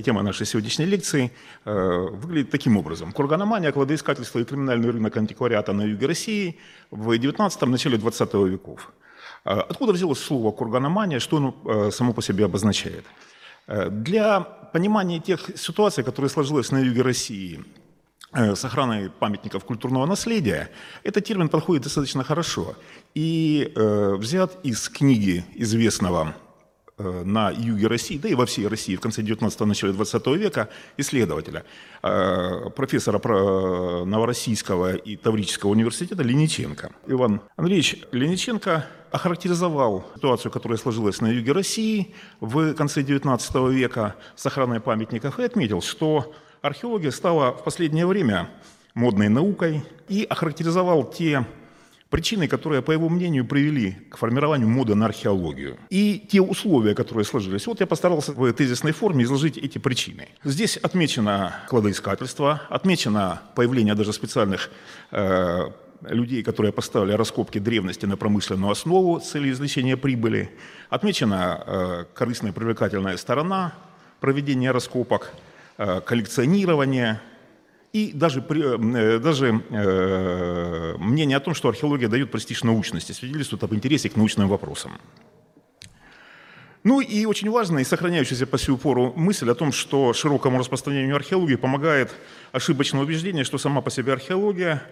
И тема нашей сегодняшней лекции э, выглядит таким образом. Курганомания, кладоискательство и криминальный рынок антиквариата на юге России в 19-м, начале 20 веков. Э, откуда взялось слово курганомания, что оно э, само по себе обозначает? Э, для понимания тех ситуаций, которые сложились на юге России с охраной памятников культурного наследия, этот термин подходит достаточно хорошо и э, взят из книги известного на юге России, да и во всей России в конце 19-го, начале 20 века исследователя, э, профессора Новороссийского и Таврического университета Лениченко. Иван Андреевич Лениченко охарактеризовал ситуацию, которая сложилась на юге России в конце 19 века с охраной памятников и отметил, что археология стала в последнее время модной наукой и охарактеризовал те Причины, которые, по его мнению, привели к формированию моды на археологию. И те условия, которые сложились. Вот я постарался в тезисной форме изложить эти причины. Здесь отмечено кладоискательство, отмечено появление даже специальных э, людей, которые поставили раскопки древности на промышленную основу с целью извлечения прибыли. Отмечена э, корыстная привлекательная сторона проведения раскопок, э, коллекционирование, и даже, э, даже э, мнение о том, что археология дает престиж научности, свидетельствует об интересе к научным вопросам. Ну и очень важная и сохраняющаяся по сию пору мысль о том, что широкому распространению археологии помогает ошибочное убеждение, что сама по себе археология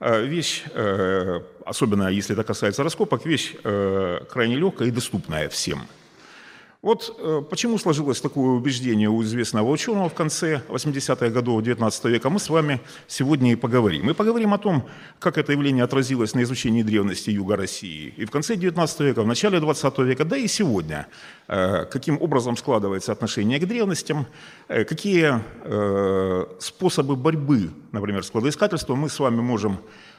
э, вещь, э, особенно если это касается раскопок, вещь крайне легкая и доступная всем – вот э, почему сложилось такое убеждение у известного ученого в конце 80-х годов XIX века, мы с вами сегодня и поговорим. Мы поговорим о том, как это явление отразилось на изучении древности Юга России и в конце XIX века, в начале XX века, да и сегодня, э, каким образом складывается отношение к древностям, э, какие способы борьбы, например, с кладоискательством мы с вами можем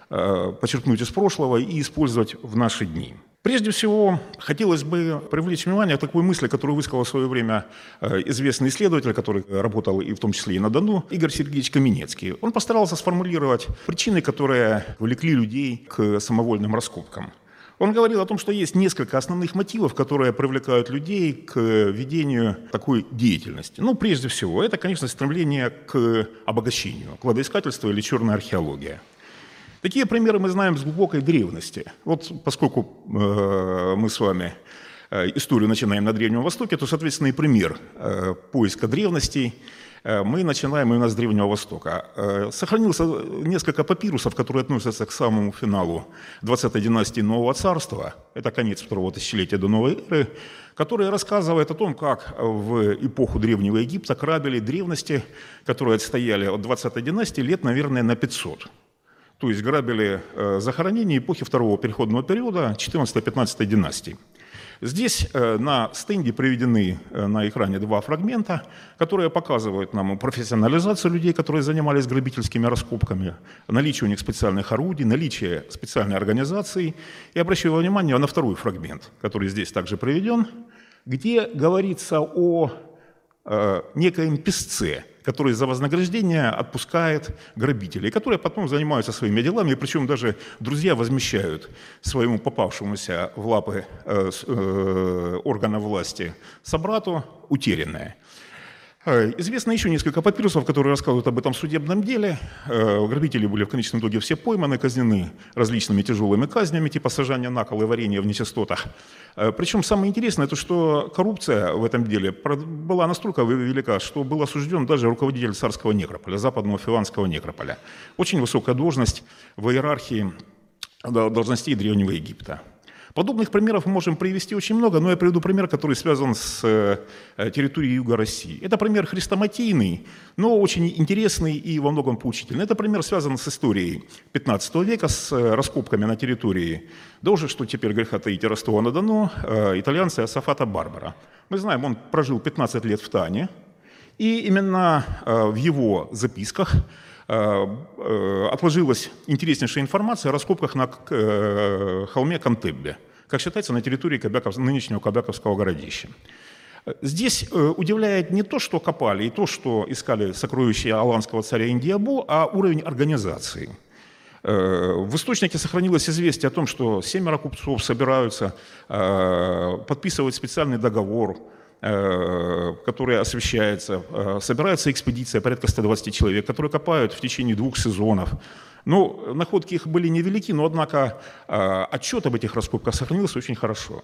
подчеркнуть из прошлого и использовать в наши дни. Прежде всего, хотелось бы привлечь внимание к такой мысли, которую высказал в свое время э, известный исследователь, который работал и в том числе и на Дону, Игорь Сергеевич Каменецкий. Он постарался сформулировать причины, которые влекли людей к самовольным раскопкам. Он говорил о том, что есть несколько основных мотивов, которые привлекают людей к ведению такой деятельности. Ну, прежде всего, это, конечно, стремление к обогащению, кладоискательство или черная археология – Такие примеры мы знаем с глубокой древности. Вот поскольку э, мы с вами э, историю начинаем на Древнем Востоке, то, соответственно, и пример э, поиска древностей мы начинаем именно с Древнего Востока. Э, сохранился несколько папирусов, которые относятся к самому финалу 20-й династии Нового Царства, это конец второго тысячелетия до новой эры, которые рассказывают о том, как в эпоху Древнего Египта грабили древности, которые отстояли от 20-й династии лет, наверное, на 500 то есть грабили э, захоронения эпохи второго переходного периода 14-15 династий. Здесь э, на стенде приведены э, на экране два фрагмента, которые показывают нам профессионализацию людей, которые занимались грабительскими раскопками, наличие у них специальных орудий, наличие специальной организации. И обращаю внимание на второй фрагмент, который здесь также приведен, где говорится о некоем песце, который за вознаграждение отпускает грабителей, которые потом занимаются своими делами, причем даже друзья возмещают своему попавшемуся в лапы э, э, органа власти собрату утерянное. Э, известно еще несколько папирусов, которые рассказывают об этом судебном деле. Э, грабители были в конечном итоге все пойманы, казнены различными тяжелыми казнями, типа сажания на кол и варенья в нечистотах. Э, Причем самое интересное, то, что коррупция в этом деле была настолько велика, что был осужден даже руководитель царского некрополя, западного филанского некрополя. Очень высокая должность в иерархии должностей Древнего Египта. Подобных примеров мы можем привести очень много, но я приведу пример, который связан с э, территорией Юга России. Это пример хрестоматийный, но очень интересный и во многом поучительный. Это пример связан с историей 15 века, с э, раскопками на территории, да уже что теперь греха таить, Ростова-на-Дону, э, итальянца Сафата Барбара. Мы знаем, он прожил 15 лет в Тане, и именно в его записках отложилась интереснейшая информация о раскопках на холме Кантеббе как считается, на территории Кобяков, нынешнего Кобяковского городища. Здесь э, удивляет не то, что копали, и то, что искали сокровища аланского царя Индиабу, а уровень организации. Э, в источнике сохранилось известие о том, что семеро купцов собираются э, подписывать специальный договор которая освещается, собирается экспедиция порядка 120 человек, которые копают в течение двух сезонов. Ну, находки их были невелики, но, однако, отчет об этих раскопках сохранился очень хорошо.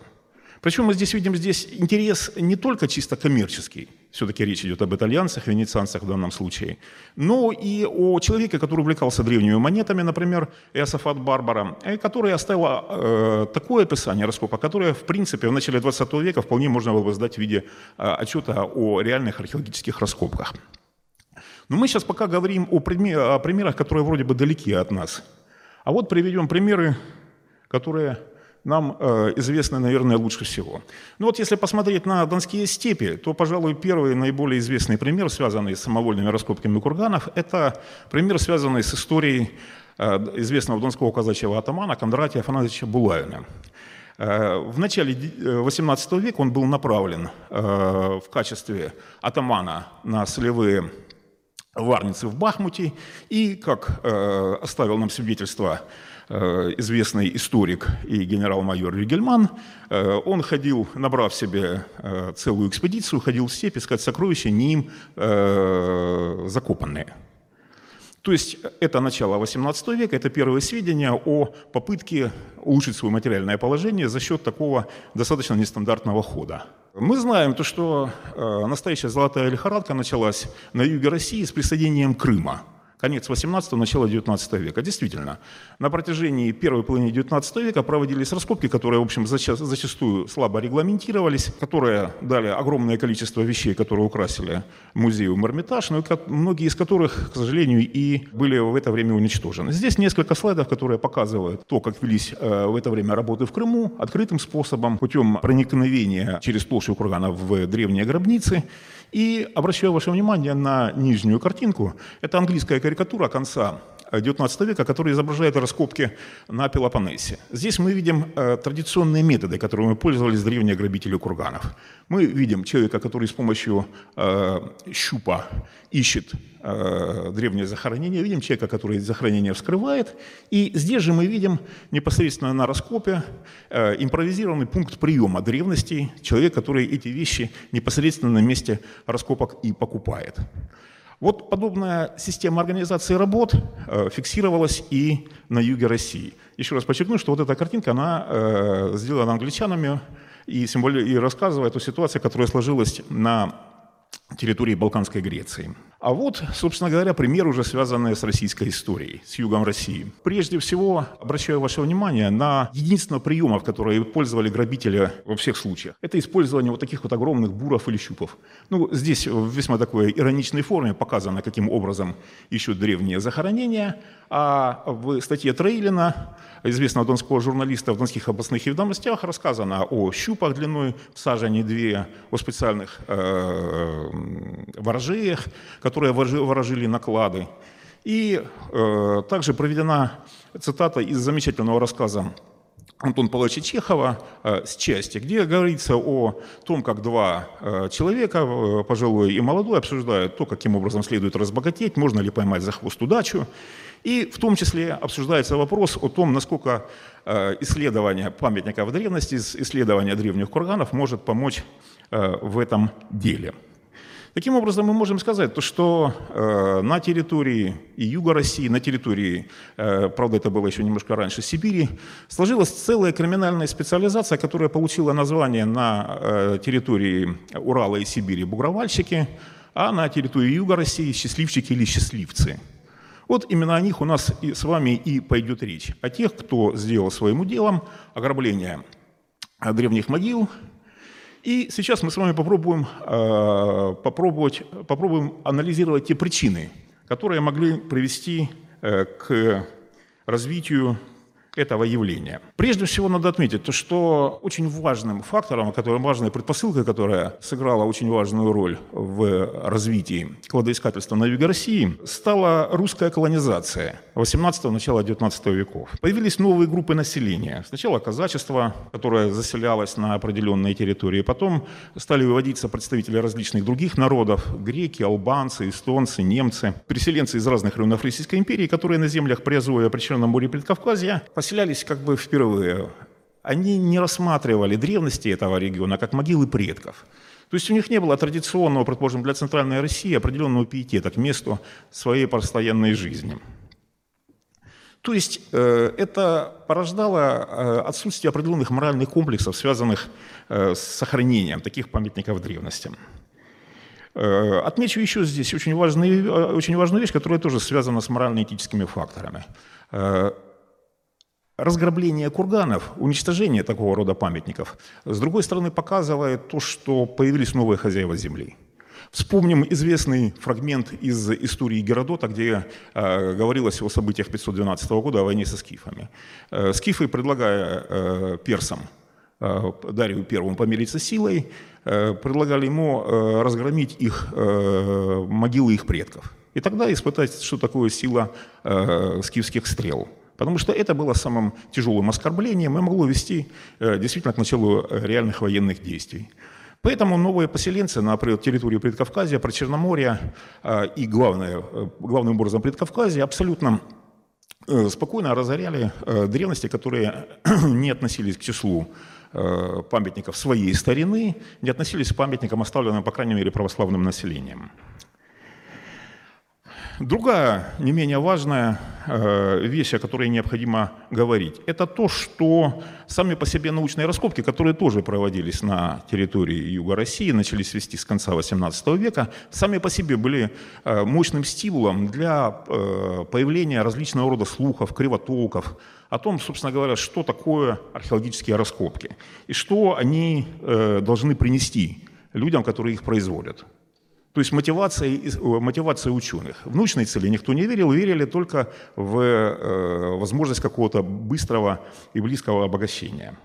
Причем мы здесь видим здесь интерес не только чисто коммерческий, все-таки речь идет об итальянцах, венецианцах в данном случае, но и о человеке, который увлекался древними монетами, например, Иосафат Барбара, который оставил э, такое описание раскопа, которое, в принципе, в начале 20 века вполне можно было бы сдать в виде э, отчета о реальных археологических раскопках. Но мы сейчас пока говорим о, пример, о примерах, которые вроде бы далеки от нас. А вот приведем примеры, которые нам э, известны, наверное, лучше всего. Ну вот если посмотреть на Донские степи, то, пожалуй, первый наиболее известный пример, связанный с самовольными раскопками курганов, это пример, связанный с историей э, известного донского казачьего атамана Кондратия Афанасьевича Булавина. Э, в начале XVIII века он был направлен э, в качестве атамана на солевые варницы в Бахмуте, и, как э, оставил нам свидетельство Э, известный историк и генерал-майор Ригельман, э, он ходил, набрав себе э, целую экспедицию, ходил в степь искать сокровища, не им закопанные. То есть это начало XVIII века, это первые сведения о попытке улучшить свое материальное положение за счет такого достаточно нестандартного хода. Мы знаем то, что настоящая золотая лихорадка началась на юге России с присоединением Крыма – конец 18-го, начало 19 века. Действительно, на протяжении первой половины 19 века проводились раскопки, которые, в общем, зачастую слабо регламентировались, которые дали огромное количество вещей, которые украсили музей Эрмитаж, но многие из которых, к сожалению, и были в это время уничтожены. Здесь несколько слайдов, которые показывают то, как велись э, в это время работы в Крыму, открытым способом, путем проникновения через площадь кургана в древние гробницы, и обращаю ваше внимание на нижнюю картинку. Это английская карикатура конца XIX века, которая изображает раскопки на Пелопоннесе. Здесь мы видим э, традиционные методы, которыми пользовались древние грабители курганов. Мы видим человека, который с помощью э, щупа ищет э, древнее захоронение, видим человека, который захоронение вскрывает, и здесь же мы видим непосредственно на раскопе импровизированный пункт приема древностей, человек, который эти вещи непосредственно на месте раскопок и покупает. Вот подобная система организации работ э, фиксировалась и на юге России. Еще раз подчеркну, что вот эта картинка, она э, сделана англичанами и, символи... и рассказывает о ситуации, которая сложилась на территории Балканской Греции. А вот, собственно говоря, пример уже связанный с российской историей, с югом России. Прежде всего, обращаю ваше внимание на единственного приемов, которые пользовали грабители во всех случаях. Это использование вот таких вот огромных буров или щупов. Ну, здесь в весьма такой ироничной форме показано, каким образом ищут древние захоронения, а в статье Трейлина, известного донского журналиста в донских областных ведомостях, рассказано о щупах длиной в сажени две, о специальных э, ворожеях, которые ворожили наклады. И э, также проведена цитата из замечательного рассказа Антона Павловича Чехова э, с части, где говорится о том, как два э, человека, э, пожилой и молодой, обсуждают то, каким образом следует разбогатеть, можно ли поймать за хвост удачу. И в том числе обсуждается вопрос о том, насколько исследование памятников древности, исследование древних курганов может помочь в этом деле. Таким образом, мы можем сказать, то, что э, на территории и юга России, на территории, э, правда, это было еще немножко раньше, Сибири, сложилась целая криминальная специализация, которая получила название на э, территории Урала и Сибири «бугровальщики», а на территории юга России «счастливчики» или «счастливцы». Вот именно о них у нас и с вами и пойдет речь. О тех, кто сделал своим делом ограбление древних могил, и сейчас мы с вами попробуем, э, попробовать, попробуем анализировать те причины, которые могли привести э, к развитию этого явления. Прежде всего надо отметить, то, что очень важным фактором, который, важной предпосылкой, которая сыграла очень важную роль в развитии кладоискательства на юге России, стала русская колонизация 18-го, начала 19 веков. Появились новые группы населения. Сначала казачество, которое заселялось на определенные территории, потом стали выводиться представители различных других народов, греки, албанцы, эстонцы, немцы, переселенцы из разных районов Российской империи, которые на землях Приазовья, при Черном море Предкавказья поселялись как бы впервые. они не рассматривали древности этого региона как могилы предков. То есть у них не было традиционного, предположим, для Центральной России определенного пиетета к месту своей постоянной жизни. То есть э, это порождало э, отсутствие определенных моральных комплексов, связанных э, с сохранением таких памятников древности. Отмечу еще здесь очень, важный, э, очень важную вещь, которая тоже связана с морально-этическими факторами. Разграбление курганов, уничтожение такого рода памятников, с другой стороны, показывает то, что появились новые хозяева земли. Вспомним известный фрагмент из истории Геродота, где э, говорилось о событиях 512 года, о войне со скифами. Э, скифы, предлагая э, персам э, Дарию Первому помириться силой, э, предлагали ему э, разгромить их могилы их предков. И тогда испытать, что такое сила скифских стрел – Потому что это было самым тяжелым оскорблением и могло вести э, действительно к началу э, реальных военных действий. Поэтому новые поселенцы на территории Предкавказья, Причерноморья э, и, главное, главным образом Предкавказья абсолютно спокойно разоряли древности, которые не относились к числу памятников своей старины, не относились к памятникам, оставленным, по крайней мере, православным населением. Другая, не менее важная э, вещь, о которой необходимо говорить, это то, что сами по себе научные раскопки, которые тоже проводились на территории Юга России, начались вести с конца XVIII века, сами по себе были э, мощным стимулом для э, появления различного рода слухов, кривотолков, о том, собственно говоря, что такое археологические раскопки и что они должны принести людям, которые их производят. То есть мотивация, мотивация ученых. В научной цели никто не верил, верили только в э, возможность какого-то быстрого и близкого обогащения.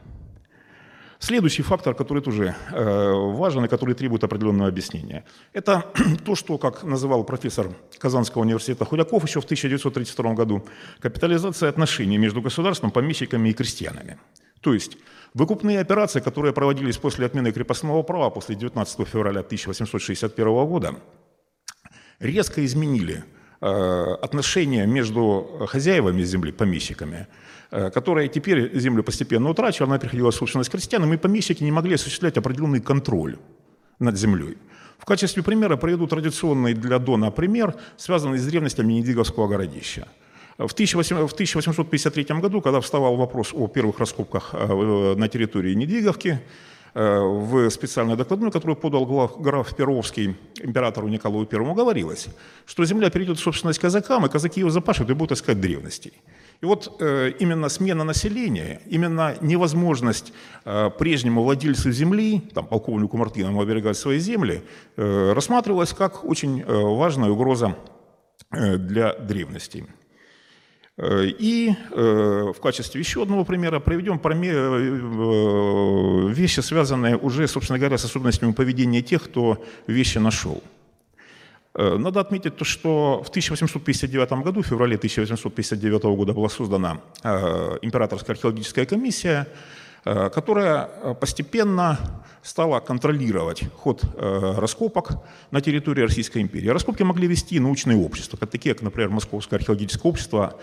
Следующий фактор, который тоже э, важен и который требует определенного объяснения, это то, что, как называл профессор Казанского университета Худяков еще в 1932 году, капитализация отношений между государством, помещиками и крестьянами. То есть выкупные операции, которые проводились после отмены крепостного права после 19 февраля 1861 года, резко изменили э, отношения между хозяевами земли, помещиками, э, которые теперь землю постепенно утрачивали, она переходила в собственность крестьянам, и помещики не могли осуществлять определенный контроль над землей. В качестве примера приведу традиционный для Дона пример, связанный с древностями Недиговского городища – в 1853 году, когда вставал вопрос о первых раскопках э, на территории Недвиговки, э, в специальной докладной, которую подал граф Перовский императору Николаю I, говорилось, что земля перейдет в собственность казакам, и казаки ее запашут и будут искать древностей. И вот э, именно смена населения, именно невозможность прежнему владельцу земли, там, полковнику Мартынову оберегать свои земли, рассматривалась как очень важная угроза для древностей. Э, и э, в качестве еще одного примера проведем э, вещи, связанные уже, собственно говоря, с особенностями поведения тех, кто вещи нашел. Надо отметить то, что в 1859 году, в феврале 1859 года была создана императорская археологическая комиссия, которая э, постепенно стала контролировать ход э, раскопок на территории Российской империи. Раскопки могли вести научные общества, такие, как, например, Московское археологическое общество,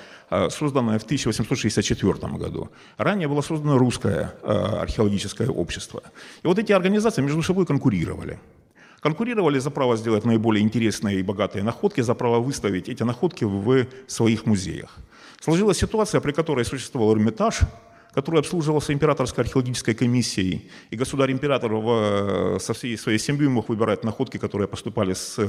созданное в 1864 году. Ранее было создано Русское археологическое общество. И вот эти организации между собой конкурировали. Конкурировали за право сделать наиболее интересные и богатые находки, за право выставить эти находки в своих музеях. Сложилась ситуация, при которой существовал Эрмитаж – который обслуживался императорской археологической комиссией, и государь-император э, со всей своей семьей мог выбирать находки, которые поступали с э,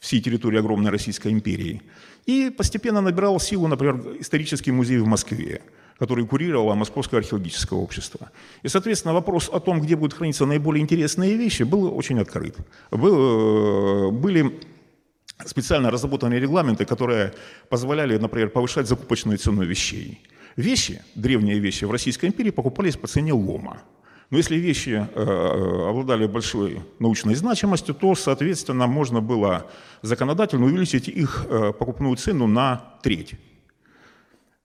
всей территории огромной Российской империи. И постепенно набирал силу, например, исторический музей в Москве, который курировало Московское археологическое общество. И, соответственно, вопрос о том, где будут храниться наиболее интересные вещи, был очень открыт. Был, э, были специально разработанные регламенты, которые позволяли, например, повышать закупочную цену вещей. Вещи, древние вещи в Российской империи покупались по цене лома. Но если вещи э, обладали большой научной значимостью, то, соответственно, можно было законодательно увеличить их э, покупную цену на треть.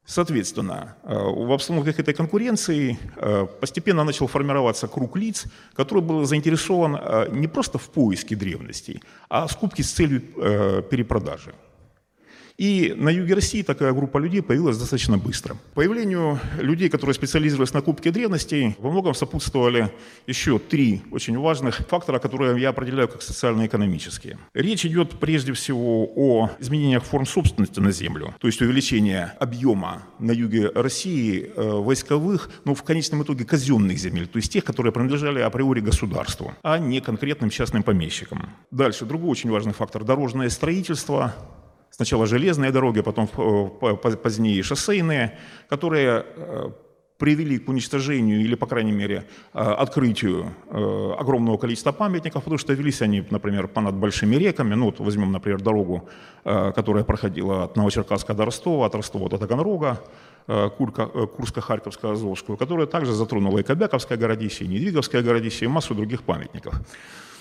Соответственно, э, в обстановках этой конкуренции э, постепенно начал формироваться круг лиц, который был заинтересован э, не просто в поиске древностей, а в скупке с целью перепродажи. И на юге России такая группа людей появилась достаточно быстро. Появлению людей, которые специализировались на кубке древностей, во многом сопутствовали еще три очень важных фактора, которые я определяю как социально-экономические. Речь идет прежде всего о изменениях форм собственности на землю, то есть увеличение объема на юге России э, войсковых, ну, в конечном итоге казенных земель, то есть тех, которые принадлежали априори государству, а не конкретным частным помещикам. Дальше, другой очень важный фактор – дорожное строительство, Сначала железные дороги, потом э, позднее шоссейные, которые э, привели к уничтожению или, по крайней мере, э, открытию огромного количества памятников, потому что велись они, например, понад большими реками. Ну, вот возьмем, например, дорогу, которая проходила от Новочеркасска до Ростова, от Ростова до Таганрога, Курско-Харьковскую, Азовскую, которая также затронула и Кобяковское городище, и Недвиговское городище, и массу других памятников.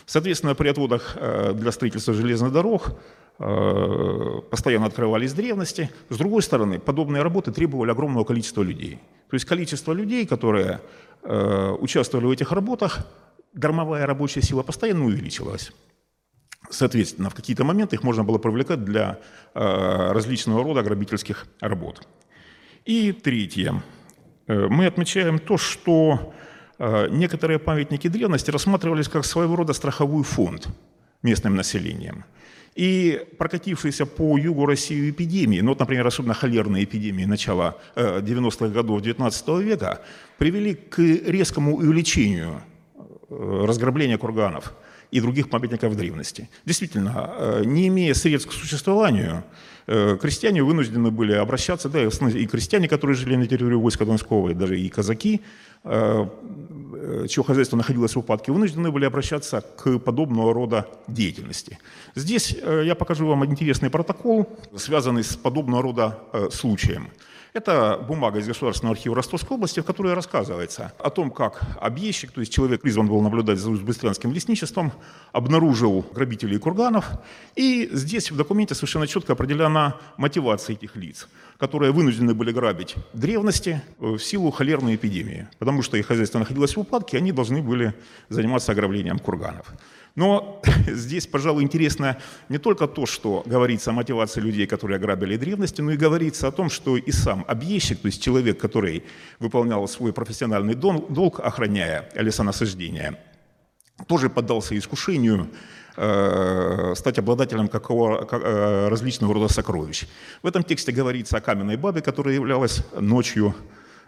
Соответственно, при отводах для строительства железных дорог Э, постоянно открывались древности. С другой стороны, подобные работы требовали огромного количества людей. То есть количество людей, которые э, участвовали в этих работах, дармовая рабочая сила постоянно увеличивалась. Соответственно, в какие-то моменты их можно было привлекать для э, различного рода грабительских работ. И третье. Мы отмечаем то, что некоторые памятники древности рассматривались как своего рода страховой фонд местным населением – и прокатившиеся по югу России эпидемии, ну вот, например, особенно холерные эпидемии начала 90-х э, годов XIX века, привели к резкому увеличению э, разграбления курганов и других памятников древности. Действительно, э, не имея средств к существованию, крестьяне вынуждены были обращаться, да, и крестьяне, которые жили на территории войска Донского, и даже и казаки, Э, чье хозяйство находилось в упадке, вынуждены были обращаться к подобного рода деятельности. Здесь э, я покажу вам интересный протокол, связанный с подобного рода э, случаем. Это бумага из Государственного архива Ростовской области, в которой рассказывается о том, как объездчик, то есть человек призван был наблюдать за Узбекистанским лесничеством, обнаружил грабителей курганов. И здесь в документе совершенно четко определена мотивация этих лиц, которые вынуждены были грабить древности в силу холерной эпидемии, потому что их хозяйство находилось в упадке, они должны были заниматься ограблением курганов. Но здесь, пожалуй, интересно не только то, что говорится о мотивации людей, которые ограбили древности, но и говорится о том, что и сам объездчик, то есть человек, который выполнял свой профессиональный долг, охраняя лесонасаждение, тоже поддался искушению э, стать обладателем какого, э, рода сокровищ. В этом тексте говорится о каменной бабе, которая являлась ночью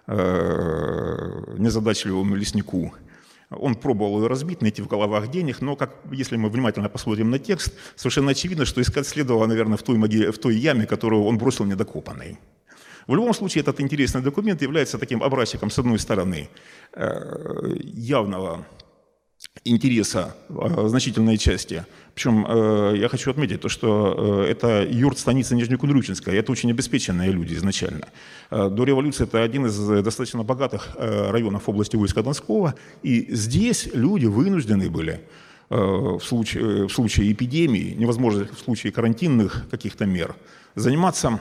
э, незадачливому леснику, он пробовал ее разбить, найти в головах денег, но как, если мы внимательно посмотрим на текст, совершенно очевидно, что искать следовало, наверное, в той, могиле, в той яме, которую он бросил недокопанной. В любом случае, этот интересный документ является таким образчиком, с одной стороны, э, явного интереса э, значительной части. Причем э, я хочу отметить то, что э, это юрт станица Нижнекудрючинская, это очень обеспеченные люди изначально. До революции это один из достаточно богатых районов области войска Донского, и здесь люди вынуждены были в случае, в случае эпидемии, невозможно в случае карантинных каких-то мер, заниматься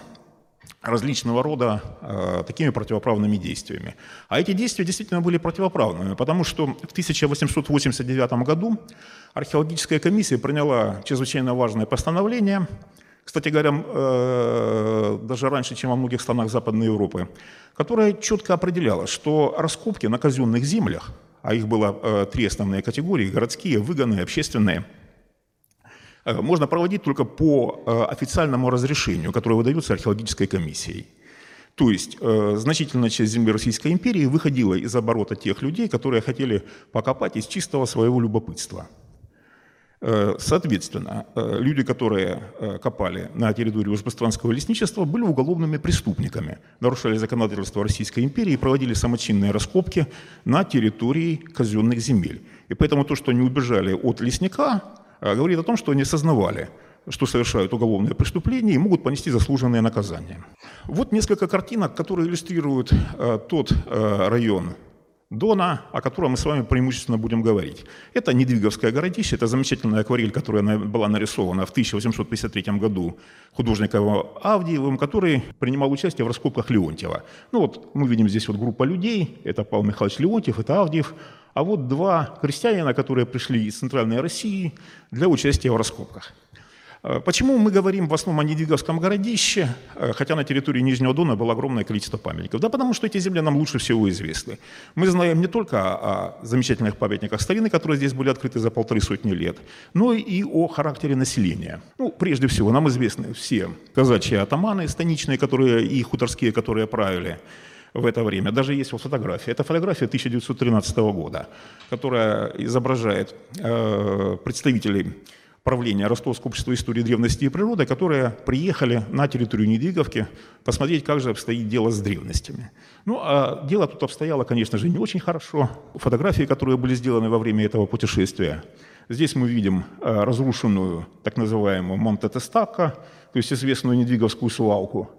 различного рода э, такими противоправными действиями. А эти действия действительно были противоправными, потому что в 1889 году археологическая комиссия приняла чрезвычайно важное постановление, кстати говоря, э, даже раньше, чем во многих странах Западной Европы, которое четко определяло, что раскопки на казенных землях, а их было э, три основные категории – городские, выгонные, общественные – можно проводить только по э, официальному разрешению, которое выдается археологической комиссией. То есть э, значительная часть земли Российской империи выходила из оборота тех людей, которые хотели покопать из чистого своего любопытства. Э, соответственно, э, люди, которые э, копали на территории Узбекистанского лесничества, были уголовными преступниками, нарушали законодательство Российской империи и проводили самочинные раскопки на территории казенных земель. И поэтому то, что они убежали от лесника, говорит о том, что они осознавали, что совершают уголовные преступления и могут понести заслуженные наказания. Вот несколько картинок, которые иллюстрируют э, тот э, район Дона, о котором мы с вами преимущественно будем говорить. Это Недвиговское городище, это замечательная акварель, которая была нарисована в 1853 году художником Авдиевым, который принимал участие в раскопках Леонтьева. Ну вот мы видим здесь вот группа людей, это Павел Михайлович Леонтьев, это Авдиев, а вот два крестьянина, которые пришли из Центральной России для участия в раскопках. Э, почему мы говорим в основном о Недвиговском городище, э, хотя на территории Нижнего Дона было огромное количество памятников? Да потому что эти земли нам лучше всего известны. Мы знаем не только о замечательных памятниках старины, которые здесь были открыты за полторы сотни лет, но и о характере населения. Ну, прежде всего, нам известны все казачьи атаманы станичные, которые, и хуторские, которые правили в это время. Даже есть вот фотография. Это фотография 1913 года, которая изображает э, представителей правления Ростовского общества истории древности и природы, которые приехали на территорию Недвиговки посмотреть, как же обстоит дело с древностями. Ну, а дело тут обстояло, конечно же, не очень хорошо. Фотографии, которые были сделаны во время этого путешествия. Здесь мы видим э, разрушенную так называемую Монте-Тестака, то есть известную Недвиговскую свалку,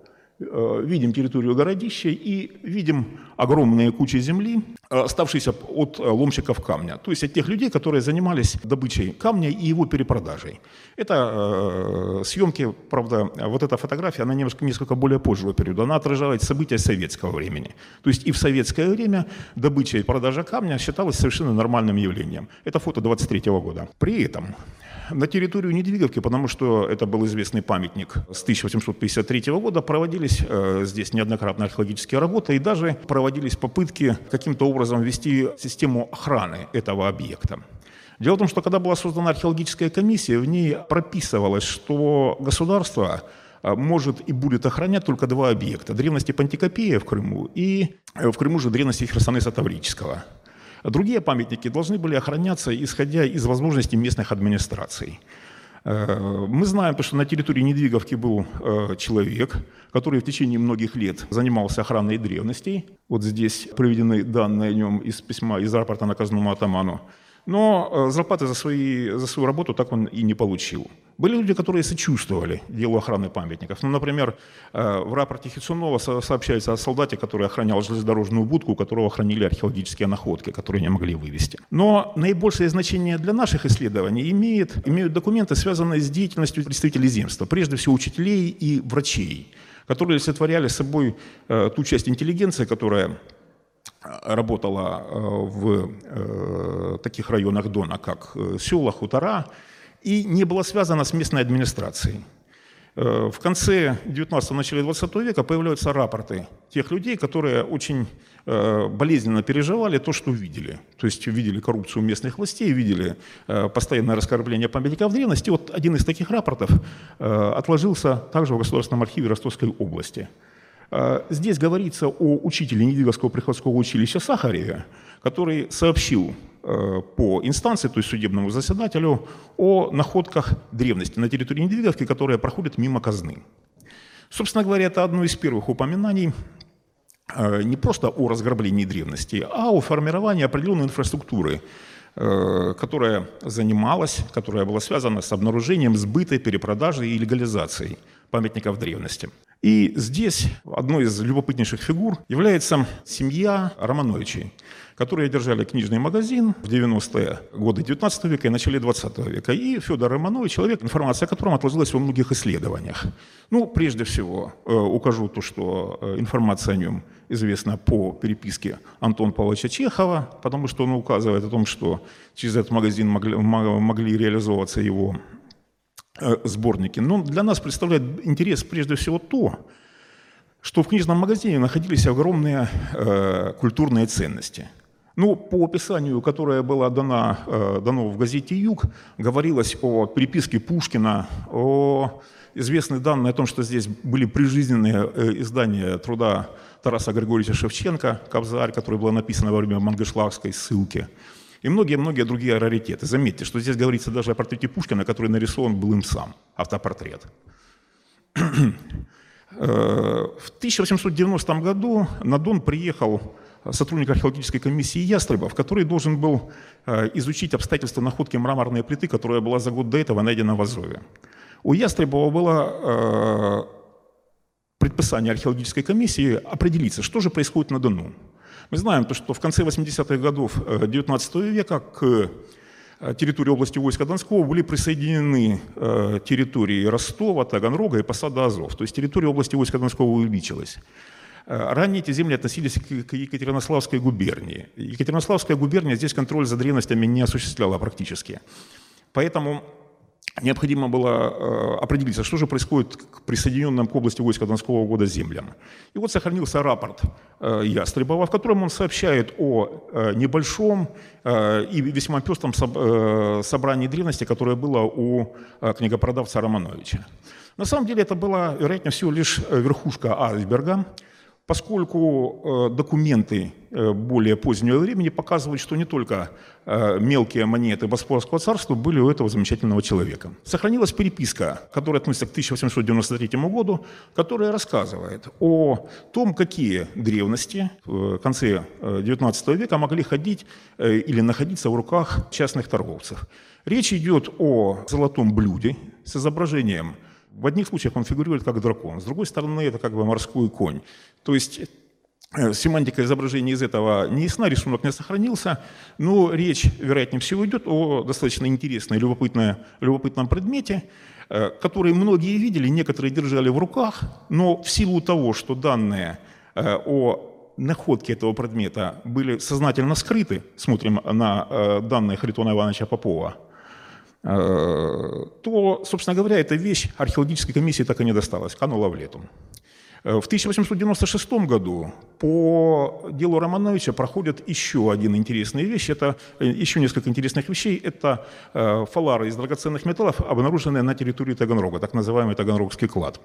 видим территорию городища и видим огромные кучи земли, э, оставшиеся от э, ломщиков камня, то есть от тех людей, которые занимались добычей камня и его перепродажей. Это съемки, правда, вот эта фотография, она немножко, несколько более позжего периода, она отражает события советского времени. То есть и в советское время добыча и продажа камня считалась совершенно нормальным явлением. Это фото 23 года. При этом на территорию Недвиговки, потому что это был известный памятник с 1853 года, проводились э, здесь неоднократно археологические работы и даже проводились попытки каким-то образом ввести систему охраны этого объекта. Дело в том, что когда была создана археологическая комиссия, в ней прописывалось, что государство э, может и будет охранять только два объекта. Древности Пантикопея в Крыму и э, в Крыму же древности Херсонеса Таврического. Другие памятники должны были охраняться, исходя из возможностей местных администраций. Э, мы знаем, что на территории Недвиговки был э, человек, который в течение многих лет занимался охраной древностей. Вот здесь приведены данные о нем из письма, из рапорта наказанному атаману. Но э, зарплаты за, свои, за свою работу так он и не получил. Были люди, которые сочувствовали делу охраны памятников. Ну, например, э, в рапорте Хитсунова сообщается о солдате, который охранял железнодорожную будку, у которого хранили археологические находки, которые не могли вывести. Но наибольшее значение для наших исследований имеет, имеют документы, связанные с деятельностью представителей земства, прежде всего учителей и врачей, которые олицетворяли собой э, ту часть интеллигенции, которая работала э, в э, таких районах Дона, как села, хутора, и не была связана с местной администрацией. В конце 19-го, начале 20 века появляются рапорты тех людей, которые очень болезненно переживали то, что видели. То есть видели коррупцию местных властей, видели постоянное раскорбление памятников древности. Вот один из таких рапортов отложился также в Государственном архиве Ростовской области – здесь говорится о учителе Недвиговского приходского училища Сахареве, который сообщил э, по инстанции, то есть судебному заседателю, о находках древности на территории Недвиговки, которые проходят мимо казны. Собственно говоря, это одно из первых упоминаний э, не просто о разграблении древности, а о формировании определенной инфраструктуры, э, которая занималась, которая была связана с обнаружением, сбытой, перепродажей и легализацией памятников древности. И здесь одной из любопытнейших фигур является семья Романовичей, которые держали книжный магазин в 90-е годы 19 века и начале 20 века. И Федор Романович, человек, информация о котором отложилась во многих исследованиях. Ну, прежде всего, э, укажу то, что э, информация о нем известна по переписке Антона Павловича Чехова, потому что он указывает о том, что через этот магазин могли, могли реализовываться его сборники. Но для нас представляет интерес прежде всего то, что в книжном магазине находились огромные э, культурные ценности. Ну, по описанию, которое было дано, э, дано в газете «Юг», говорилось о переписке Пушкина, о известные данные о том, что здесь были прижизненные э, издания труда Тараса Григорьевича Шевченко «Кобзарь», которое было написано во время Мангышлакской ссылки – и многие-многие другие раритеты. Заметьте, что здесь говорится даже о портрете Пушкина, который нарисован был им сам, автопортрет. Э, в 1890 году на Дон приехал сотрудник археологической комиссии Ястребов, который должен был э, изучить обстоятельства находки мраморной плиты, которая была за год до этого найдена в Азове. У Ястребова было э, предписание археологической комиссии определиться, что же происходит на Дону. Мы знаем, что в конце 80-х годов XIX э, века к э, территории области войска Донского были присоединены э, территории Ростова, Таганрога и Посада Азов. То есть территория области войска Донского увеличилась. Ранее эти земли относились к Екатеринославской губернии. Екатеринославская губерния здесь контроль за древностями не осуществляла практически. Поэтому необходимо было э, определиться, что же происходит к присоединенным к области войска Донского года землям. И вот сохранился рапорт э, Ястребова, в котором он сообщает о э, небольшом и весьма пестром собрании древности, которое было у книгопродавца Романовича. На самом деле это была, вероятнее всего, лишь верхушка айсберга – поскольку э, документы э, более позднего времени показывают, что не только э, мелкие монеты Боспорского царства были у этого замечательного человека. Сохранилась переписка, которая относится к 1893 году, которая рассказывает о том, какие древности в конце XIX века могли ходить или находиться в руках частных торговцев. Речь идет о золотом блюде с изображением в одних случаях он фигурирует как дракон, с другой стороны это как бы морской конь. То есть э, Семантика изображения из этого не ясна, рисунок не сохранился, но речь, вероятнее всего, идет о достаточно интересной, любопытной, любопытном предмете, э, который многие видели, некоторые держали в руках, но в силу того, что данные э, о находке этого предмета были сознательно скрыты, смотрим на данные Харитона Ивановича Попова, то, собственно говоря, эта вещь археологической комиссии так и не досталась, канула в лету. Э, в 1896 году по делу Романовича проходит еще один интересный вещь, это э, еще несколько интересных вещей. Это фалары из драгоценных металлов, обнаруженные на территории Таганрога, так называемый Таганрогский клад.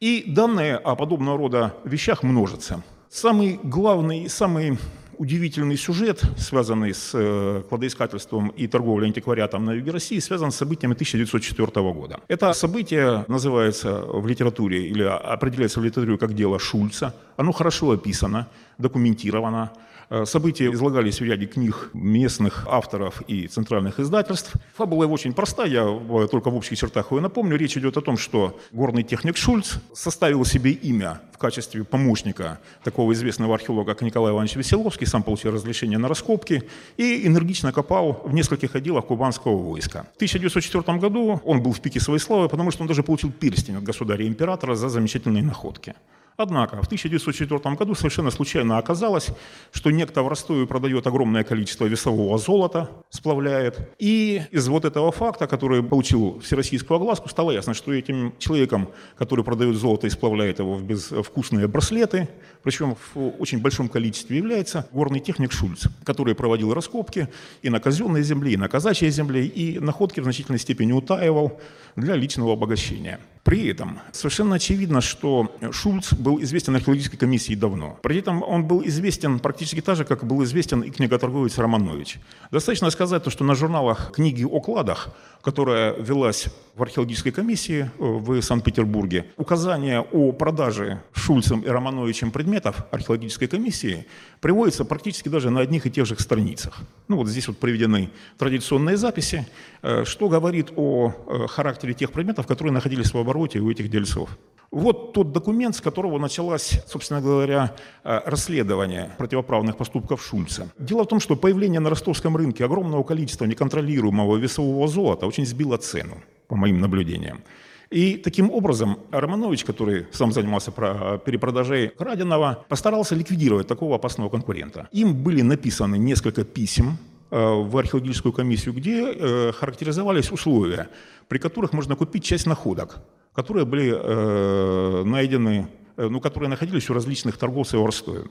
И данные о подобного рода вещах множатся. Самый главный, самый удивительный сюжет, связанный с э, кладоискательством и торговлей антиквариатом на юге России, связан с событиями 1904 года. Это событие называется в литературе или определяется в литературе как дело Шульца. Оно хорошо описано, документировано. Э, события излагались в ряде книг местных авторов и центральных издательств. Фабула его очень простая, я только в общих чертах ее напомню. Речь идет о том, что горный техник Шульц составил себе имя в качестве помощника такого известного археолога, как Николай Иванович Веселовский, сам получил разрешение на раскопки и энергично копал в нескольких отделах кубанского войска. В 1904 году он был в пике своей славы, потому что он даже получил перстень от государя-императора за замечательные находки. Однако в 1904 году совершенно случайно оказалось, что некто в Ростове продает огромное количество весового золота, сплавляет. И из вот этого факта, который получил всероссийскую огласку, стало ясно, что этим человеком, который продает золото и сплавляет его в безвкусные браслеты, причем в очень большом количестве является горный техник Шульц, который проводил раскопки и на казенной земле, и на казачьей земле, и находки в значительной степени утаивал для личного обогащения. При этом совершенно очевидно, что Шульц был известен археологической комиссии давно. При этом он был известен практически так же, как был известен и книготорговец Романович. Достаточно сказать то, что на журналах книги о кладах, которая велась в археологической комиссии э, в Санкт-Петербурге, указание о продаже Шульцем и Романовичем предметов археологической комиссии приводится практически даже на одних и тех же страницах. Ну вот здесь вот приведены традиционные записи, э, что говорит о э, характере тех предметов, которые находились в обороте у этих дельцов. Вот тот документ, с которого началось, собственно говоря, э, расследование противоправных поступков Шульца. Дело в том, что появление на ростовском рынке огромного количества неконтролируемого весового золота очень сбило цену, по моим наблюдениям. И таким образом Романович, который сам занимался перепродажей краденого, постарался ликвидировать такого опасного конкурента. Им были написаны несколько писем э, в археологическую комиссию, где э, характеризовались условия, при которых можно купить часть находок, которые были э, найдены, ну, которые находились у различных торговцев в Ростове.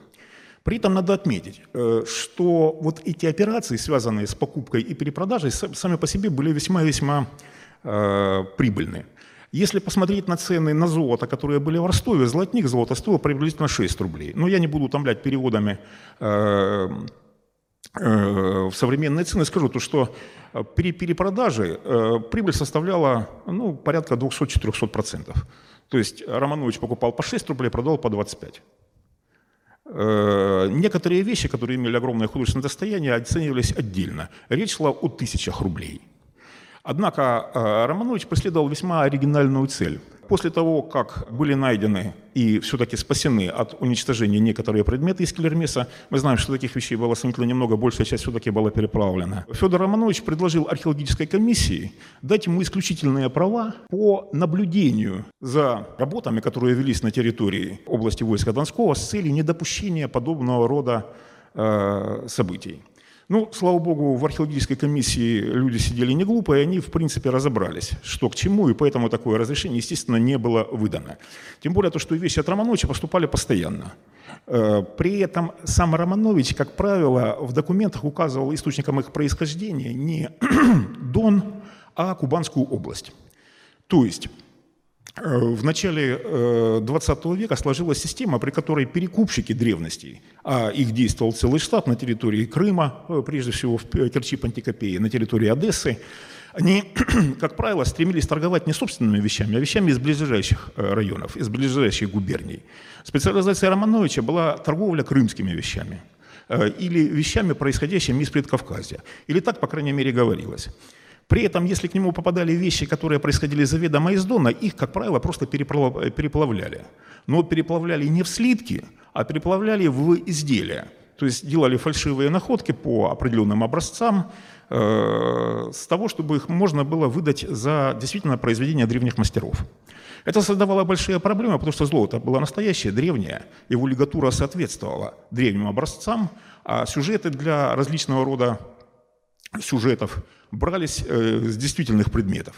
При этом надо отметить, что вот эти операции, связанные с покупкой и перепродажей, сами по себе были весьма-весьма прибыльны. Если посмотреть на цены на золото, которые были в Ростове, золотник золото стоил приблизительно 6 рублей. Но я не буду утомлять переводами э, э, в современные цены. Скажу то, что при перепродаже э, прибыль составляла ну, порядка 200-400%. То есть Романович покупал по 6 рублей, продавал по 25. Некоторые вещи, которые имели огромное художественное достояние, оценивались отдельно. Речь шла о тысячах рублей – Однако э, Романович преследовал весьма оригинальную цель. После того, как были найдены и все-таки спасены от уничтожения некоторые предметы из Келермеса, мы знаем, что таких вещей было сравнительно немного, большая часть все-таки была переплавлена. Федор Романович предложил археологической комиссии дать ему исключительные права по наблюдению за работами, которые велись на территории области войска Донского с целью недопущения подобного рода э, событий. Ну, слава богу, в археологической комиссии люди сидели не глупо, и они, в принципе, разобрались, что к чему, и поэтому такое разрешение, естественно, не было выдано. Тем более то, что вещи от Романовича поступали постоянно. Э, при этом сам Романович, как правило, в документах указывал источником их происхождения не Дон, а Кубанскую область. То есть в начале 20 э, века сложилась система, при которой перекупщики древностей, а их действовал целый штат на территории Крыма, э, прежде всего в Керчи Пантикопеи, на территории Одессы, они, как правило, стремились торговать не собственными вещами, а вещами из ближайших районов, из ближайших губерний. Специализация Романовича была торговля крымскими вещами или вещами, происходящими из Предкавказья. Или так, по крайней мере, говорилось. При этом, если к нему попадали вещи, которые происходили заведомо из Дона, их, как правило, просто переплавляли. Но переплавляли не в слитки, а переплавляли в изделия. То есть делали фальшивые находки по определенным образцам, э, с того, чтобы их можно было выдать за действительно произведение древних мастеров. Это создавало большие проблемы, потому что золото было настоящее, древнее, его лигатура соответствовала древним образцам, а сюжеты для различного рода сюжетов брались э, с действительных предметов.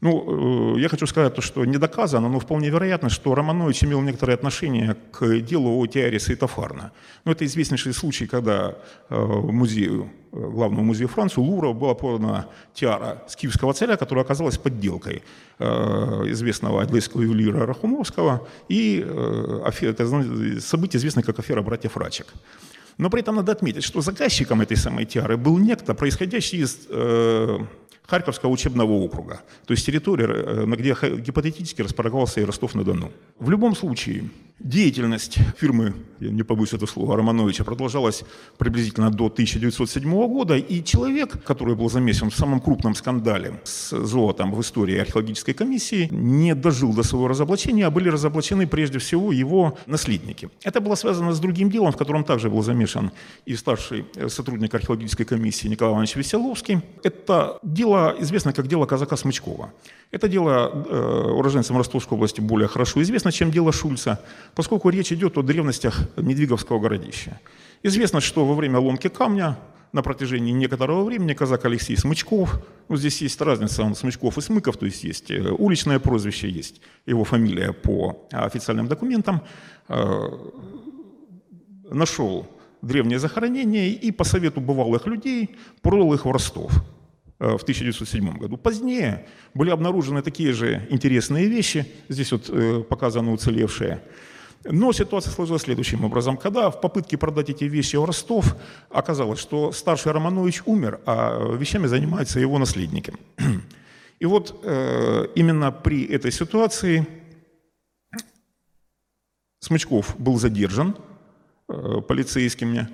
Ну, э, я хочу сказать, что не доказано, но вполне вероятно, что Романович имел некоторое отношение к делу о Тиаре Светофарна. Ну, это известнейший случай, когда э, музею, главному музею Франции, Лувра, была подана тиара скифского царя, которая оказалась подделкой известного адлейского ювелира Рахумовского, и событие известно как афера братьев Рачек. Но при этом надо отметить, что заказчиком этой самой тиары был некто, происходящий из э, Харьковского учебного округа, то есть территория, э, на где гипотетически располагался и Ростов-на-Дону. В любом случае, деятельность фирмы, я не побоюсь этого слова, Романовича продолжалась приблизительно до 1907 года, и человек, который был замешан в самом крупном скандале с золотом в истории археологической комиссии, не дожил до своего разоблачения, а были разоблачены прежде всего его наследники. Это было связано с другим делом, в котором также был замешан и старший э, сотрудник археологической комиссии Николай Иванович Веселовский. Это дело известно как дело казака Смычкова. Это дело э, уроженцам Ростовской области более хорошо известно, чем дело Шульца, поскольку речь идет о древностях Недвиговского городища. Известно, что во время ломки камня на протяжении некоторого времени казак Алексей Смычков, ну, здесь есть разница, он Смычков и Смыков, то есть есть э, уличное прозвище, есть его фамилия по официальным документам, э, нашел древнее захоронение и по совету бывалых людей продал их в Ростов. Э, в 1907 году. Позднее были обнаружены такие же интересные вещи, здесь вот показаны уцелевшие. Но ситуация сложилась следующим образом. Когда в попытке продать эти вещи в Ростов, оказалось, что старший Романович умер, а вещами занимаются его наследники. И вот э, именно при этой ситуации Смычков был задержан полицейскими,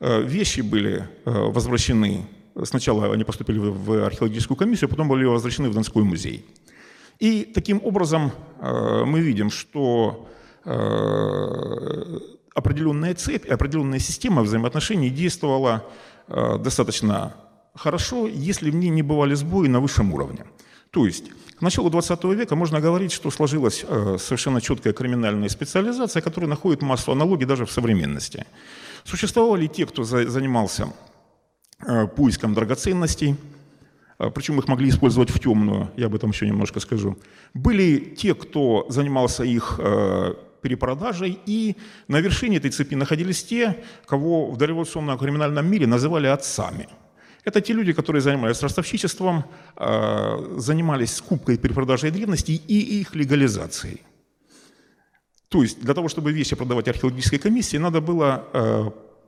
вещи были возвращены Сначала они поступили в археологическую комиссию, потом были возвращены в Донской музей. И таким образом э, мы видим, что э, определенная цепь, определенная система взаимоотношений действовала э, достаточно хорошо, если в ней не бывали сбои на высшем уровне. То есть к началу 20 века можно говорить, что сложилась совершенно четкая криминальная специализация, которая находит массу аналогий даже в современности. Существовали те, кто занимался Э, поиском драгоценностей, э, причем их могли использовать в темную, я об этом еще немножко скажу. Были те, кто занимался их э, перепродажей, и на вершине этой цепи находились те, кого в дореволюционном криминальном мире называли отцами. Это те люди, которые занимались ростовщичеством, занимались скупкой перепродажей древностей и их легализацией. То есть для того, чтобы вещи продавать археологической комиссии, надо было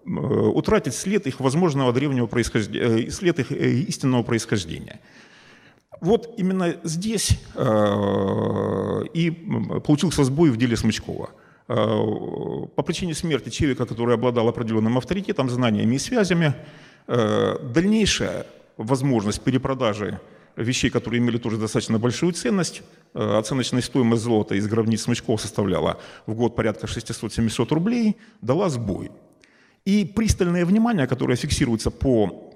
Э, утратить след их возможного древнего происхождения, э, след их э, истинного происхождения. Вот именно здесь и получился сбой в деле Смычкова. По причине смерти человека, который обладал определенным авторитетом, знаниями и связями, дальнейшая возможность перепродажи вещей, которые имели тоже достаточно большую ценность, оценочная стоимость золота из гробниц Смычкова составляла в год порядка 600-700 рублей, дала сбой. И пристальное внимание, которое фиксируется по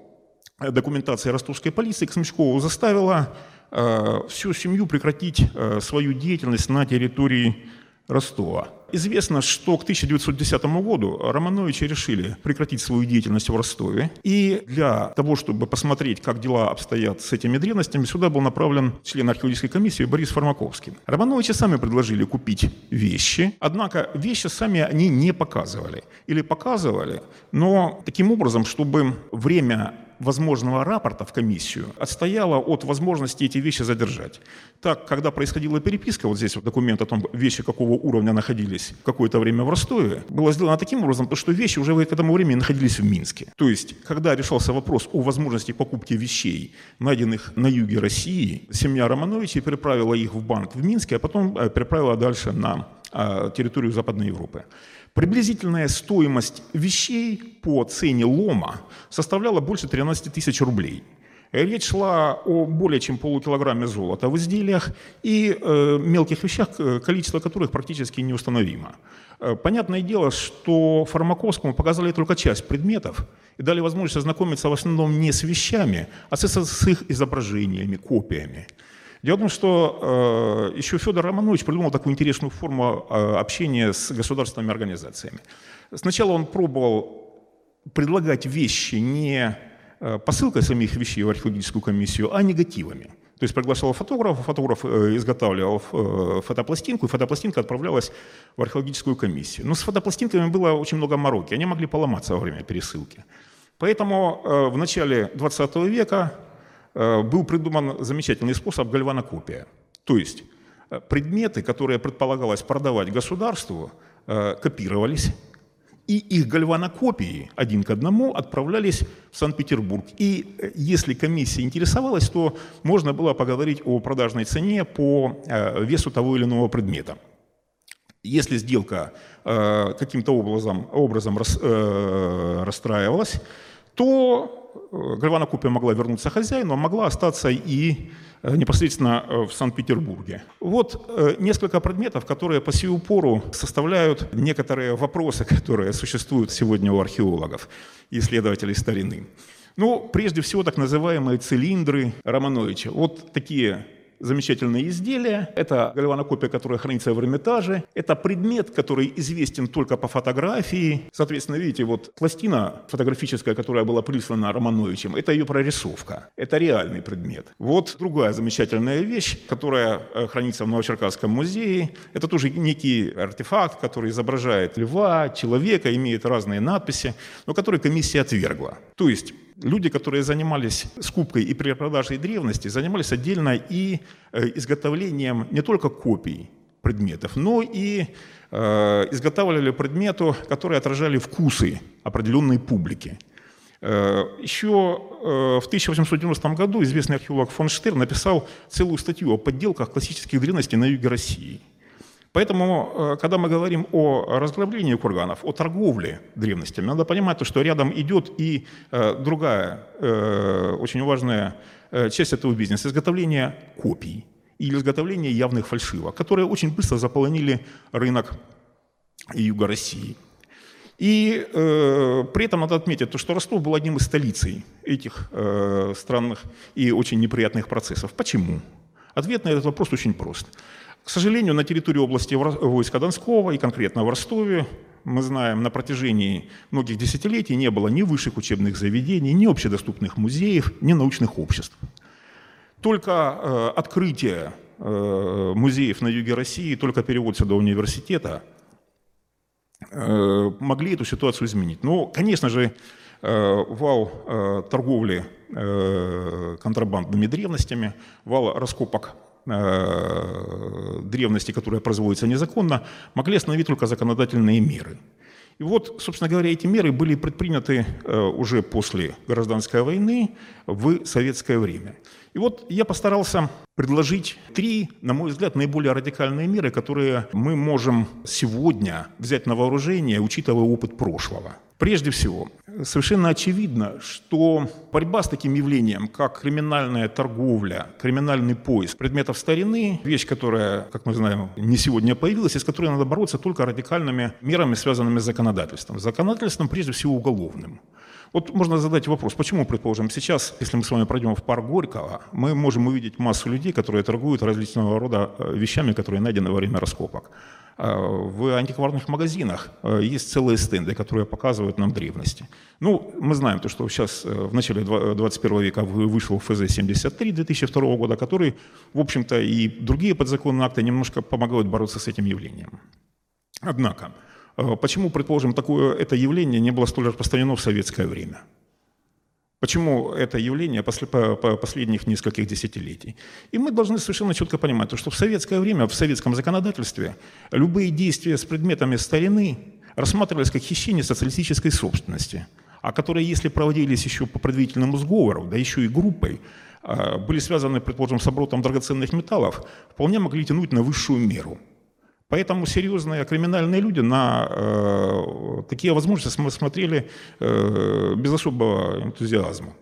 документации ростовской полиции, к Смычкову заставило э, всю семью прекратить э, свою деятельность на территории Ростова. Известно, что к 1910 году Романовичи решили прекратить свою деятельность в Ростове. И для того, чтобы посмотреть, как дела обстоят с этими древностями, сюда был направлен член археологической комиссии Борис Фармаковский. Романовичи сами предложили купить вещи, однако вещи сами они не показывали. Или показывали, но таким образом, чтобы время возможного рапорта в комиссию отстояла от возможности эти вещи задержать. Так, когда происходила переписка, вот здесь вот документ о том, вещи какого уровня находились какое-то время в Ростове, было сделано таким образом, что вещи уже к этому времени находились в Минске. То есть, когда решался вопрос о возможности покупки вещей, найденных на юге России, семья Романовичей переправила их в банк в Минске, а потом э, переправила дальше на территорию Западной Европы. Приблизительная стоимость вещей по цене лома составляла больше 13 тысяч рублей. Речь шла о более чем полукилограмме золота в изделиях и э, мелких вещах, э, количество которых практически неустановимо. Э, понятное дело, что Фармаковскому показали только часть предметов и дали возможность ознакомиться в основном не с вещами, а с, с их изображениями, копиями. Дело в том, что э, еще Федор Романович придумал такую интересную форму э, общения с государственными организациями. Сначала он пробовал предлагать вещи не э, посылкой самих вещей в археологическую комиссию, а негативами. То есть приглашал фотографа, фотограф э, изготавливал э, фотопластинку, и фотопластинка отправлялась в археологическую комиссию. Но с фотопластинками было очень много мороки, они могли поломаться во время пересылки. Поэтому в начале 20 века был придуман замечательный способ гальванокопия. То есть э, предметы, которые предполагалось продавать государству, э, копировались, и их гальванокопии один к одному отправлялись в Санкт-Петербург. И если комиссия интересовалась, то можно было поговорить о продажной цене по весу того или иного предмета. Если сделка каким-то образом, образом расстраивалась, то Э, Гальвана купия могла вернуться хозяину, а могла остаться и э, непосредственно э, в Санкт-Петербурге. Вот несколько предметов, которые по сию пору составляют некоторые вопросы, которые существуют сегодня у археологов и исследователей старины. Ну, прежде всего, так называемые цилиндры Романовича. Вот такие замечательное изделие. Это гальванокопия, которая хранится в Эрмитаже. Это предмет, который известен только по фотографии. Соответственно, видите, вот пластина фотографическая, которая была прислана Романовичем, это ее прорисовка. Это реальный предмет. Вот другая замечательная вещь, которая э, хранится в Новочеркасском музее. Это тоже некий артефакт, который изображает льва, человека, имеет разные надписи, но который комиссия отвергла. То есть люди, которые занимались скупкой и перепродажей древности, занимались отдельно и э, изготовлением не только копий предметов, но и э, изготавливали предметы, которые отражали вкусы определенной публики. Э, еще в 1890 году известный археолог фон Штер написал целую статью о подделках классических древностей на юге России – Поэтому, э, когда мы говорим о разграблении курганов, о торговле древностями, надо понимать, что рядом идет и э, другая э, очень важная часть этого бизнеса – изготовление копий или изготовление явных фальшивок, которые очень быстро заполонили рынок юга России. И э, при этом надо отметить, то, что Ростов был одним из столицей этих э, странных и очень неприятных процессов. Почему? Ответ на этот вопрос очень прост. К сожалению, на территории области войска Донского и конкретно в Ростове, мы знаем, на протяжении многих десятилетий не было ни высших учебных заведений, ни общедоступных музеев, ни научных обществ. Только э, открытие э, музеев на юге России, только перевод сюда университета э, могли эту ситуацию изменить. Но, конечно же, э, вал э, торговли э, контрабандными древностями, вал раскопок древности, которые производятся незаконно, могли остановить только законодательные меры. И вот, собственно говоря, эти меры были предприняты э, уже после гражданской войны в советское время. И вот я постарался предложить три, на мой взгляд, наиболее радикальные меры, которые мы можем сегодня взять на вооружение, учитывая опыт прошлого. Прежде всего, совершенно очевидно, что борьба с таким явлением, как криминальная торговля, криминальный поиск предметов старины, вещь, которая, как мы знаем, не сегодня появилась, и с которой надо бороться только радикальными мерами, связанными с законодательством. Законодательством, прежде всего, уголовным. Вот можно задать вопрос, почему, предположим, сейчас, если мы с вами пройдем в парк Горького, мы можем увидеть массу людей, которые торгуют различного рода э, вещами, которые найдены во время раскопок. А в антикварных магазинах э, есть целые стенды, которые показывают нам древности. Ну, мы знаем то, что сейчас э, в начале 21 века вышел ФЗ-73 2002 года, который, в общем-то, и другие подзаконные акты немножко помогают бороться с этим явлением. Однако, почему, предположим, такое это явление не было столь распространено в советское время? Почему это явление после, по, по последних нескольких десятилетий? И мы должны совершенно четко понимать, что в советское время, в советском законодательстве, любые действия с предметами старины рассматривались как хищение социалистической собственности, а которые, если проводились еще по предварительному сговору, да еще и группой, э, были связаны, предположим, с оборотом драгоценных металлов, вполне могли тянуть на высшую меру – Поэтому серьезные криминальные люди на э, такие возможности смотрели э, без особого энтузиазма.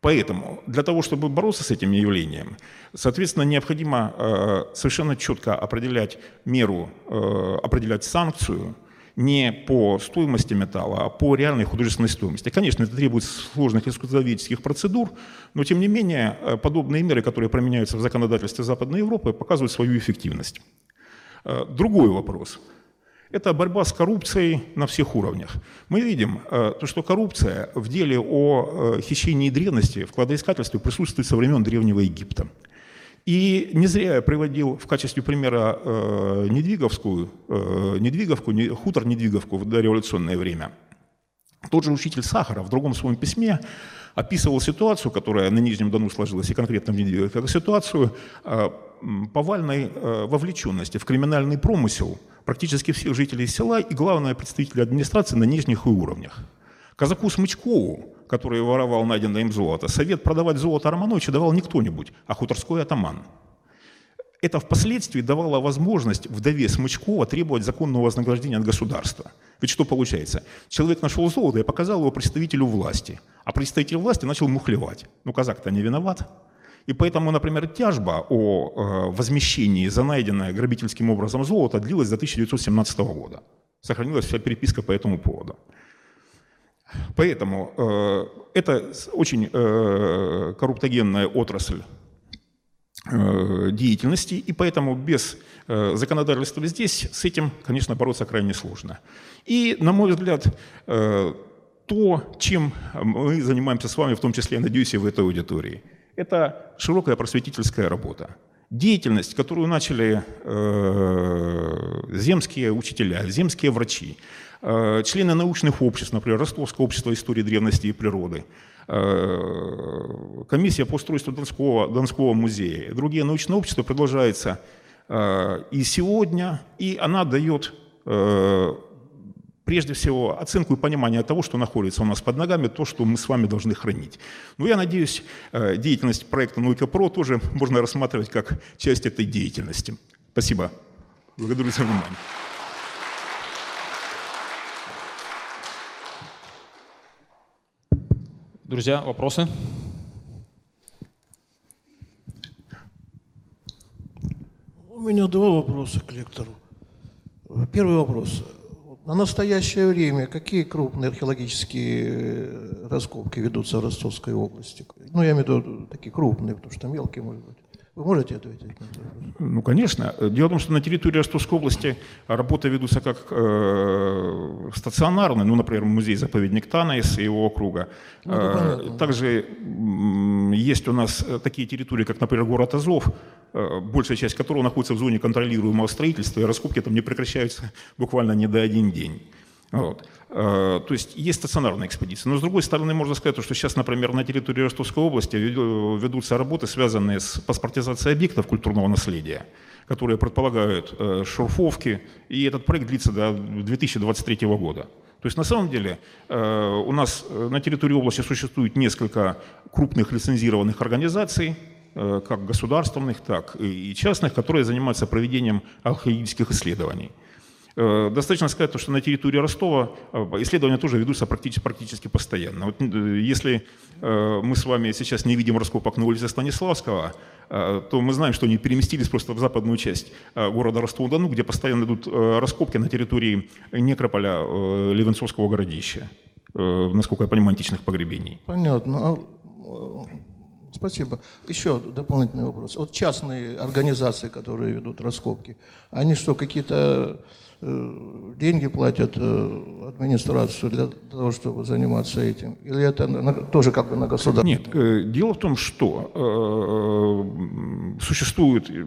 Поэтому для того, чтобы бороться с этим явлением, соответственно, необходимо э, совершенно четко определять меру, э, определять санкцию не по стоимости металла, а по реальной художественной стоимости. Конечно, это требует сложных искусствоведческих процедур, но тем не менее э, подобные меры, которые применяются в законодательстве Западной Европы, показывают свою эффективность. Э, другой вопрос – это борьба с коррупцией на всех уровнях. Мы видим, э, то, что коррупция в деле о э, хищении древности, в присутствует со времен Древнего Египта. И не зря я приводил в качестве примера Недвиговскую, Недвиговку, хутор Недвиговку в дореволюционное время. Тот же учитель Сахара в другом своем письме описывал ситуацию, которая на Нижнем Дону сложилась, и конкретно в Недвиговке, как ситуацию повальной э, вовлеченности в криминальный промысел практически всех жителей села и, главное, представителей администрации на нижних уровнях. Казаку Смычкову, который воровал найденное им золото, совет продавать золото Романовича давал не кто-нибудь, а хуторской атаман. Это впоследствии давало возможность вдове Смычкова требовать законного вознаграждения от государства. Ведь что получается? Человек нашел золото и показал его представителю власти, а представитель власти начал мухлевать. Ну, казак-то не виноват. И поэтому, например, тяжба о э, возмещении за найденное грабительским образом золото длилась до 1917 года. Сохранилась вся переписка по этому поводу. Поэтому э, это очень э, корруптогенная отрасль деятельности, и поэтому без э, законодательства здесь с этим, конечно, бороться крайне сложно. И, на мой взгляд, э, то, чем мы занимаемся с вами, в том числе, я надеюсь, и в этой аудитории – это широкая просветительская работа. Деятельность, которую начали э, земские учителя, земские врачи, э, члены научных обществ, например, Ростовское общество истории древности и природы, э, комиссия по устройству Донского, Донского музея, другие научные общества продолжается э, и сегодня, и она дает э, прежде всего, оценку и понимание того, что находится у нас под ногами, то, что мы с вами должны хранить. Но я надеюсь, э, деятельность проекта «Наука ПРО» тоже можно рассматривать как часть этой деятельности. Спасибо. Благодарю за внимание. Друзья, вопросы? У меня два вопроса к лектору. Первый вопрос. На настоящее время какие крупные археологические э, раскопки ведутся в Ростовской области? Ну, я имею в виду такие крупные, потому что мелкие, может быть. Вы можете ответить на этот вопрос? Ну, конечно. Дело в том, что на территории Ростовской области работы ведутся как э, стационарные, ну, например, музей-заповедник Танайс и его округа. Ну, э, также э, есть у нас такие территории, как, например, город Азов, э, большая часть которого находится в зоне контролируемого строительства, и раскопки там не прекращаются буквально не до один день. Вот. Э, то есть есть стационарная экспедиция. Но с другой стороны, можно сказать, что сейчас, например, на территории Ростовской области ведутся работы, связанные с паспортизацией объектов культурного наследия, которые предполагают э, шурфовки, и этот проект длится до 2023 года. То есть на самом деле э, у нас на территории области существует несколько крупных лицензированных организаций, как государственных, так и частных, которые занимаются проведением археологических исследований. Э, достаточно сказать, что на территории Ростова э, исследования тоже ведутся практически, практически постоянно. Вот э, если мы с вами сейчас не видим раскопок на улице Станиславского, то мы знаем, что они переместились просто в западную часть города Ростова-Дону, где постоянно идут раскопки на территории некрополя Левенцовского городища. насколько я понимаю, античных погребений. Понятно. А, Спасибо. Еще дополнительный вопрос. Вот частные организации, которые ведут раскопки, они что, какие-то деньги платят э, администрацию для того, чтобы заниматься этим? Или это тоже как бы на государство? Нет, э, дело в том, что э, существует э,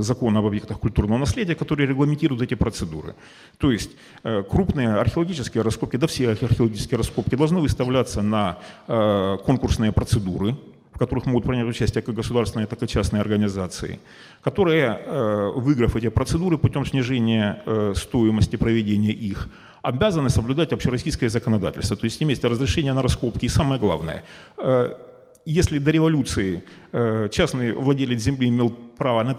закон об объектах культурного наследия, который регламентирует эти процедуры. То есть э, крупные археологические раскопки, да все археологические раскопки должны выставляться на э, конкурсные процедуры, которых могут принять участие как государственные, так и частные организации, которые, э, выиграв эти процедуры путем снижения э, стоимости проведения их, обязаны соблюдать общероссийское законодательство, то есть иметь разрешение на раскопки. И самое главное, э, если до революции частный владелец земли имел право на